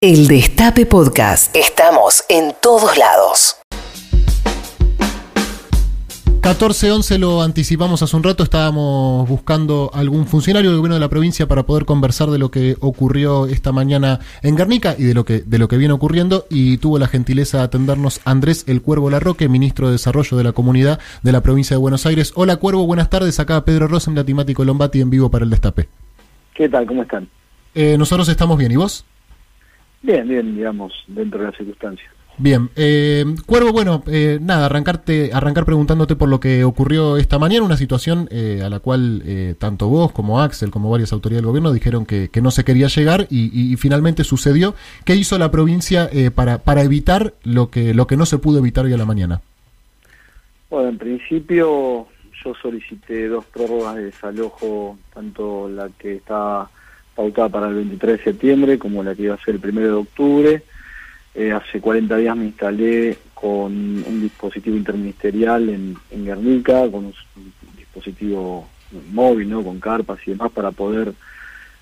El Destape Podcast. Estamos en todos lados. 14-11 lo anticipamos hace un rato, estábamos buscando algún funcionario del gobierno de la provincia para poder conversar de lo que ocurrió esta mañana en Guernica y de lo que, de lo que viene ocurriendo y tuvo la gentileza de atendernos Andrés El Cuervo Larroque, ministro de Desarrollo de la Comunidad de la provincia de Buenos Aires. Hola Cuervo, buenas tardes, acá Pedro Rosen, Temático Lombati en vivo para el Destape. ¿Qué tal? ¿Cómo están? Eh, nosotros estamos bien, ¿y vos? Bien, bien, digamos, dentro de las circunstancias. Bien, eh, Cuervo, bueno, eh, nada, arrancarte, arrancar preguntándote por lo que ocurrió esta mañana, una situación eh, a la cual eh, tanto vos como Axel, como varias autoridades del gobierno dijeron que, que no se quería llegar y, y, finalmente sucedió. ¿Qué hizo la provincia eh, para, para evitar lo que, lo que no se pudo evitar hoy a la mañana? Bueno, en principio yo solicité dos prórrogas de desalojo, tanto la que está pautada para el 23 de septiembre como la que iba a ser el 1 de octubre. Eh, hace 40 días me instalé con un dispositivo interministerial en, en Guernica, con un, dispositivo móvil, ¿no? con carpas y demás, para poder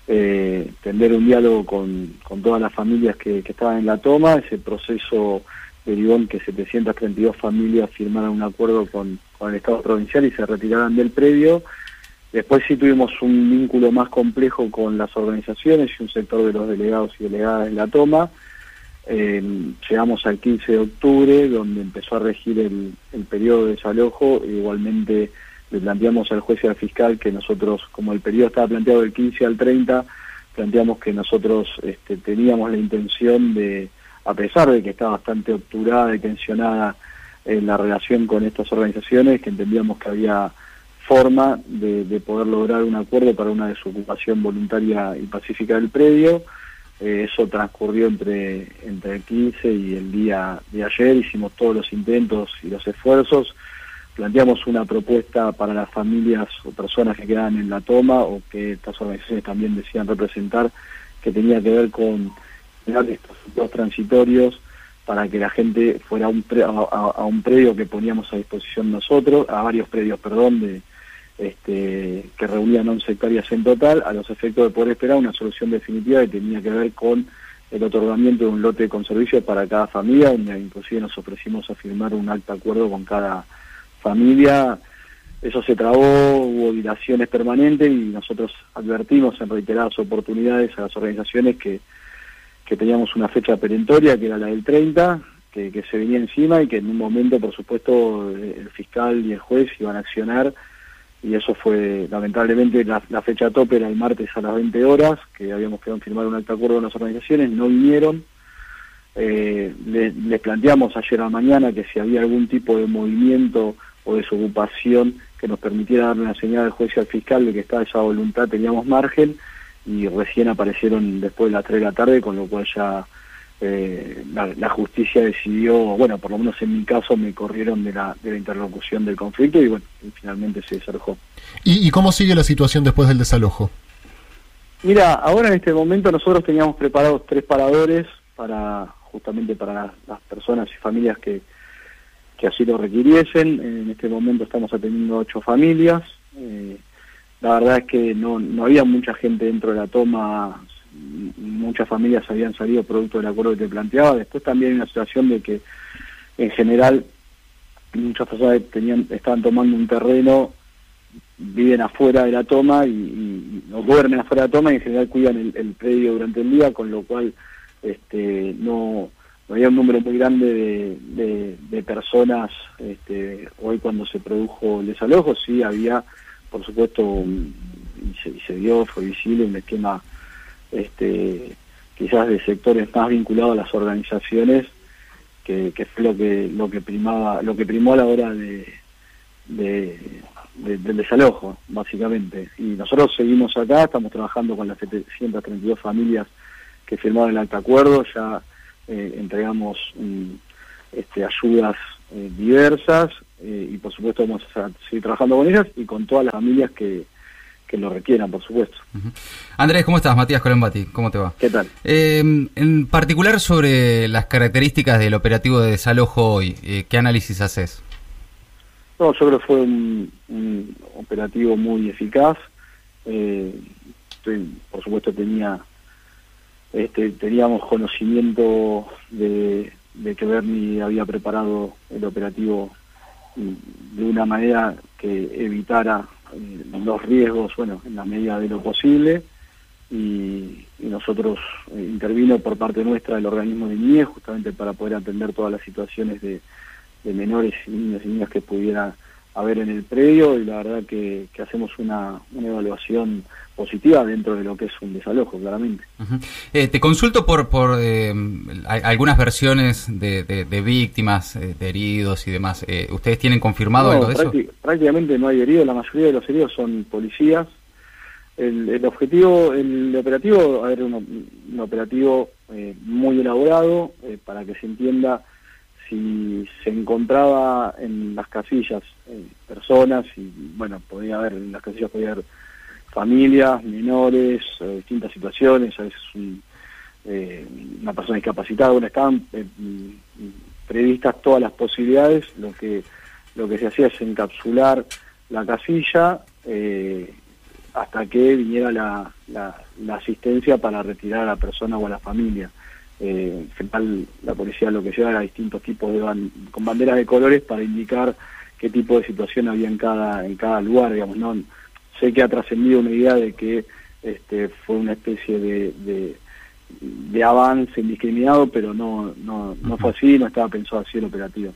eh, tender un diálogo con, con todas las familias que, que, estaban en la toma. Ese proceso derivó en que 732 familias firmaran un acuerdo con, con el Estado provincial y se retiraran del predio Después sí tuvimos un vínculo más complejo con las organizaciones y un sector de los delegados y delegadas de la toma. Eh, llegamos al 15 de octubre, donde empezó a regir el, periodo de desalojo. E igualmente le planteamos al juez y al fiscal que nosotros, como el periodo estaba planteado del 15 al 30, planteamos que nosotros este, teníamos la intención de, a pesar de que estaba bastante obturada y tensionada en la relación con estas organizaciones, que entendíamos que había forma de, de, poder lograr un acuerdo para una desocupación voluntaria y pacífica del predio. Eh, eso transcurrió entre, entre el 15 y el día de ayer, hicimos todos los intentos y los esfuerzos, planteamos una propuesta para las familias o personas que quedan en la toma o que estas organizaciones también decían representar, que tenía que ver con estos dos transitorios para que la gente fuera un, pre, a un predio que poníamos a disposición nosotros, a varios predios, perdón, de, este, que reunían 11 hectáreas en total, a los efectos de poder esperar una solución definitiva que tenía que ver con el otorgamiento de un lote con servicios para cada familia, donde inclusive nos ofrecimos a firmar un alto acuerdo con cada familia. Eso se trabó, hubo dilaciones permanentes y nosotros advertimos en reiteradas oportunidades a las organizaciones que, que teníamos una fecha perentoria, que era la del 30, que, que se venía encima y que en un momento, por supuesto, el fiscal y el juez iban a accionar y eso fue lamentablemente la, la, fecha tope era el martes a las 20 horas, que habíamos quedado en firmar un alto acuerdo con las organizaciones, no vinieron. Eh, les, planteamos ayer a la mañana que si había algún tipo de movimiento o desocupación que nos permitiera dar una señal al juez y al fiscal de que estaba esa voluntad, teníamos margen, y recién aparecieron después de las 3 de la tarde, con lo cual ya eh, la, la, justicia decidió, bueno, por lo menos en mi caso me corrieron de la, de la interlocución del conflicto y bueno, finalmente se desalojó. ¿Y, ¿Y, cómo sigue la situación después del desalojo? Mira, ahora en este momento nosotros teníamos preparados tres paradores para justamente para las, las personas y familias que, que así lo requiriesen. En este momento estamos atendiendo ocho familias. Eh, la verdad es que no, no había mucha gente dentro de la toma muchas familias habían salido producto del acuerdo que te planteaba. Después también hay una situación de que en general muchas personas tenían, estaban tomando un terreno, viven afuera de la toma y, y duermen afuera de la toma y en general cuidan el, predio durante el día, con lo cual este, no, había un número muy grande de, personas este, hoy cuando se produjo el desalojo, sí había, por supuesto, y, se, y se vio, fue visible un esquema este, quizás de sectores más vinculados a las organizaciones, que, que fue lo que lo que primaba, lo que primó a la hora de, de, de, del desalojo, básicamente. Y nosotros seguimos acá, estamos trabajando con las 732 familias que firmaron el alto acuerdo, ya eh, entregamos um, este, ayudas eh, diversas eh, y por supuesto vamos a seguir trabajando con ellas y con todas las familias que, que lo requieran, por supuesto. Uh -huh. Andrés, ¿cómo estás? Matías Colombati, ¿cómo te va? ¿Qué tal? Eh, en particular sobre las características del operativo de desalojo hoy, eh, ¿qué análisis haces? No, yo creo que fue un, un operativo muy eficaz. Eh, estoy, por supuesto tenía este, teníamos conocimiento de, de que Bernie había preparado el operativo de una manera que evitara los riesgos, bueno, en la medida de lo posible, y, nosotros eh, intervino por parte nuestra el organismo de niñez justamente para poder atender todas las situaciones de, menores y niños y niñas que pudiera haber en el predio y la verdad que, hacemos una, evaluación positiva dentro de lo que es un desalojo, claramente. Eh, te consulto por, por eh, algunas versiones de, de, víctimas, eh, de heridos y demás. ¿Ustedes tienen confirmado algo de eso? Prácticamente no hay heridos, la mayoría de los heridos son policías. El, el objetivo, el operativo, era un, un operativo muy elaborado para que se entienda si se encontraba en las casillas eh, personas y bueno podía haber en las casillas podía haber familias menores eh, distintas situaciones a veces eh, una persona discapacitada bueno estaban previstas todas las posibilidades lo que lo que se hacía es encapsular la casilla hasta que viniera la, la asistencia para retirar a la persona o a la familia eh, la policía lo que lleva era distintos tipos de con banderas de colores para indicar qué tipo de situación había en cada en cada lugar digamos no sé que ha trascendido una idea de que este fue una especie de, avance indiscriminado pero no no, no fue así no estaba pensado así el operativo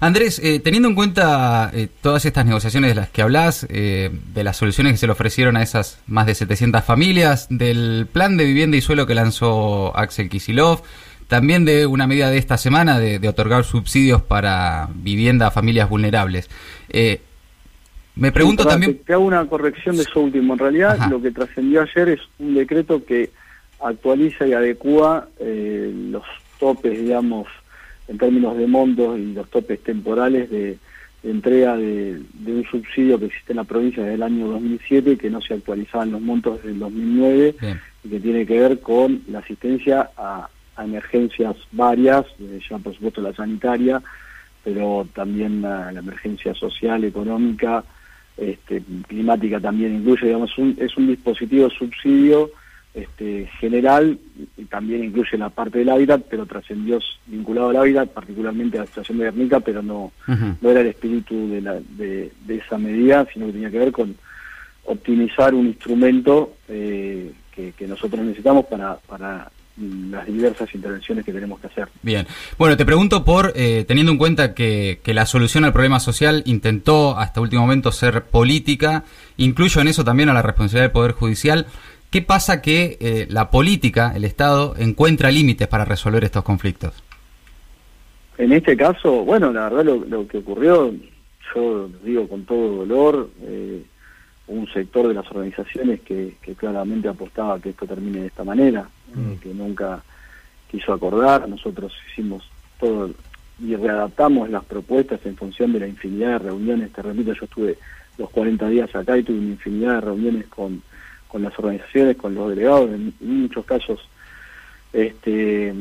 Andrés eh, teniendo en cuenta eh, todas estas negociaciones de las que hablas de las soluciones que se le ofrecieron a esas más de 700 familias del plan de vivienda y suelo que lanzó Axel Kisilov también de una medida de esta semana de, otorgar subsidios para vivienda a familias vulnerables. Eh, me pregunto también... Te hago una corrección de eso último. En realidad lo que trascendió ayer es un decreto que actualiza y adecua eh, los topes, digamos, en términos de montos y los topes temporales de, entrega de, un subsidio que existe en la provincia desde el año 2007 que no se actualizaban los montos desde el 2009 y que tiene que ver con la asistencia a, a emergencias varias, ya por supuesto la sanitaria, pero también la, emergencia social, económica, este, climática también incluye, digamos, es un dispositivo subsidio este, general y también incluye la parte del hábitat, pero trascendió vinculado al hábitat, particularmente a la situación de Guernica, pero no, no era el espíritu de, la, de, esa medida, sino que tenía que ver con optimizar un instrumento eh, que, que, nosotros necesitamos para, para las diversas intervenciones que tenemos que hacer. Bien, bueno, te pregunto por, eh, teniendo en cuenta que, que, la solución al problema social intentó hasta último momento ser política, incluyo en eso también a la responsabilidad del Poder Judicial, ¿qué pasa que eh, la política, el Estado, encuentra límites para resolver estos conflictos? En este caso, bueno, la verdad lo, lo que ocurrió, yo digo con todo dolor, eh, un sector de las organizaciones que, claramente apostaba que esto termine de esta manera, eh, mm. que nunca quiso acordar. Nosotros hicimos todo y readaptamos las propuestas en función de la infinidad de reuniones. Te repito, yo estuve los 40 días acá y tuve una infinidad de reuniones con, con las organizaciones, con los delegados, en, muchos casos este,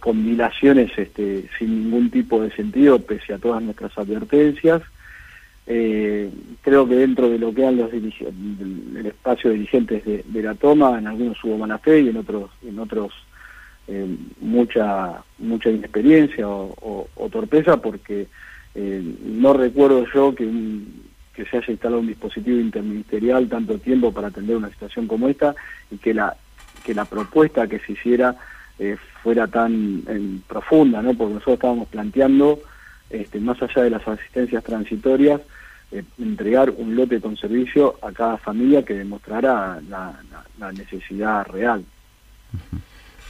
con dilaciones este, sin ningún tipo de sentido, pese a todas nuestras advertencias. Eh, creo que dentro de lo que eran los el espacio de dirigentes de, la toma, en algunos hubo mala fe y en otros, en otros eh, mucha mucha inexperiencia o, torpeza, porque eh, no recuerdo yo que, que se haya instalado un dispositivo interministerial tanto tiempo para atender una situación como esta y que la que la propuesta que se hiciera fuera tan profunda, ¿no? Porque nosotros estábamos planteando este, más allá de las asistencias transitorias, eh, entregar un lote con servicio a cada familia que demostrara la, necesidad real.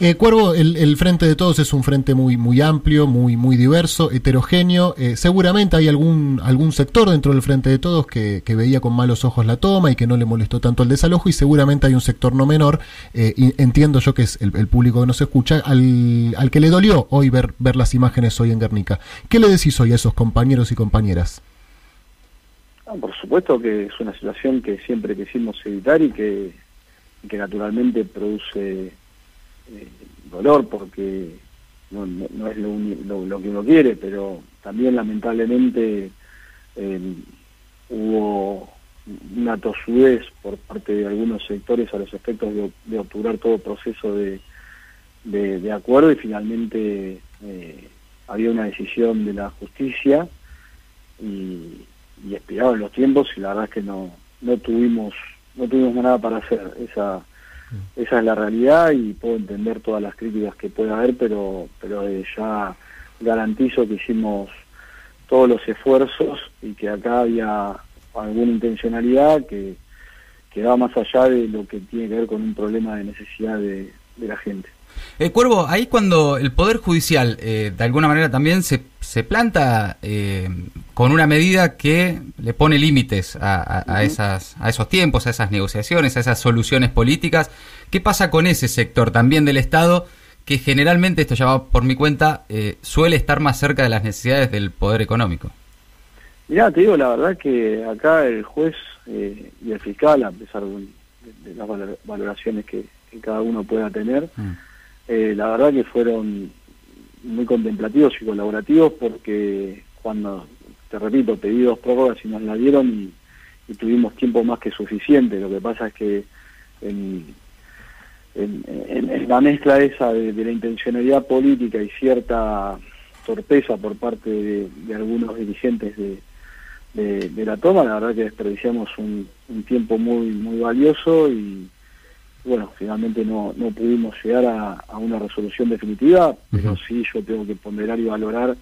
Eh, Cuervo, el, Frente de Todos es un frente muy, muy amplio, muy, muy diverso, heterogéneo. Eh, seguramente hay algún, algún sector dentro del Frente de Todos que, veía con malos ojos la toma y que no le molestó tanto el desalojo, y seguramente hay un sector no menor, eh, entiendo yo que es el, público que nos escucha, al, al, que le dolió hoy ver, ver las imágenes hoy en Guernica. ¿Qué le decís hoy a esos compañeros y compañeras? Ah, por supuesto que es una situación que siempre quisimos evitar y que, que naturalmente produce eh, dolor porque no, no, es lo, lo, que uno quiere, pero también lamentablemente eh, hubo una tosudez por parte de algunos sectores a los efectos de, de obturar todo proceso de, de, acuerdo y finalmente eh, había una decisión de la justicia y, y expiraron los tiempos y la verdad es que no, no tuvimos no tuvimos nada para hacer. Esa esa es la realidad y puedo entender todas las críticas que pueda haber pero pero eh, ya garantizo que hicimos todos los esfuerzos y que acá había alguna intencionalidad que, que va más allá de lo que tiene que ver con un problema de necesidad de, la gente. Eh, Cuervo, ahí cuando el Poder Judicial eh, de alguna manera también se, se planta eh, con una medida que le pone límites a, esas, a esos tiempos, a esas negociaciones, a esas soluciones políticas, ¿qué pasa con ese sector también del Estado que generalmente, esto ya va por mi cuenta, suele estar más cerca de las necesidades del poder económico? Mirá, te digo la verdad que acá el juez y el fiscal, a pesar de, las valoraciones que, cada uno pueda tener, mm. Eh, la verdad que fueron muy contemplativos y colaborativos porque cuando, te repito, pedí dos prórrogas y nos la dieron y, tuvimos tiempo más que suficiente. Lo que pasa es que en, la mezcla esa de, la intencionalidad política y cierta torpeza por parte de, algunos dirigentes de, de, la toma, la verdad que desperdiciamos un, un tiempo muy, muy valioso y bueno, finalmente no, no pudimos llegar a, una resolución definitiva, pero sí yo tengo que ponderar y valorar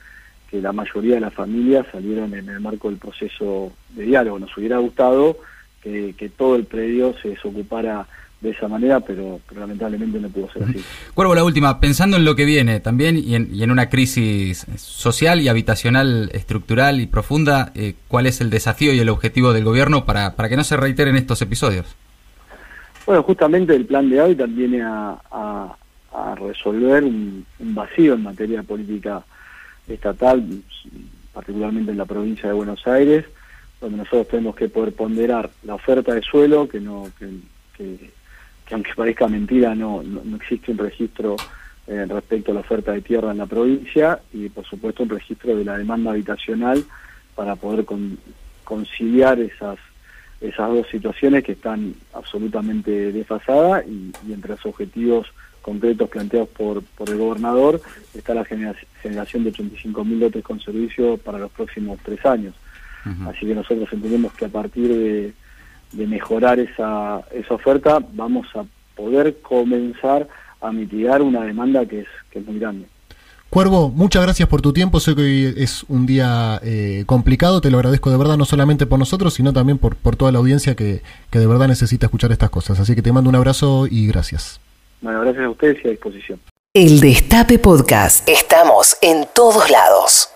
que la mayoría de las familias salieron en el marco del proceso de diálogo. Nos hubiera gustado que, todo el predio se desocupara de esa manera, pero, lamentablemente no pudo ser así. Cuervo, la última, pensando en lo que viene también y en, y en una crisis social y habitacional estructural y profunda, eh, ¿cuál es el desafío y el objetivo del gobierno para, para que no se reiteren estos episodios? Bueno, justamente el plan de hábitat viene a, resolver un, vacío en materia política estatal, particularmente en la provincia de Buenos Aires, donde nosotros tenemos que poder ponderar la oferta de suelo, que no que, aunque parezca mentira, no, no, existe un registro eh, respecto a la oferta de tierra en la provincia, y por supuesto un registro de la demanda habitacional para poder conciliar esas esas dos situaciones que están absolutamente desfasadas y, entre los objetivos concretos planteados por, por el gobernador está la generación de 85.000 lotes con servicio para los próximos tres años. Así que nosotros entendemos que a partir de, de mejorar esa, esa oferta vamos a poder comenzar a mitigar una demanda que es, que es muy grande. Cuervo, muchas gracias por tu tiempo. Sé que hoy es un día eh, complicado. Te lo agradezco de verdad, no solamente por nosotros, sino también por, por toda la audiencia que, que, de verdad necesita escuchar estas cosas. Así que te mando un abrazo y gracias. Bueno, gracias a ustedes y a disposición. El Destape Podcast. Estamos en todos lados.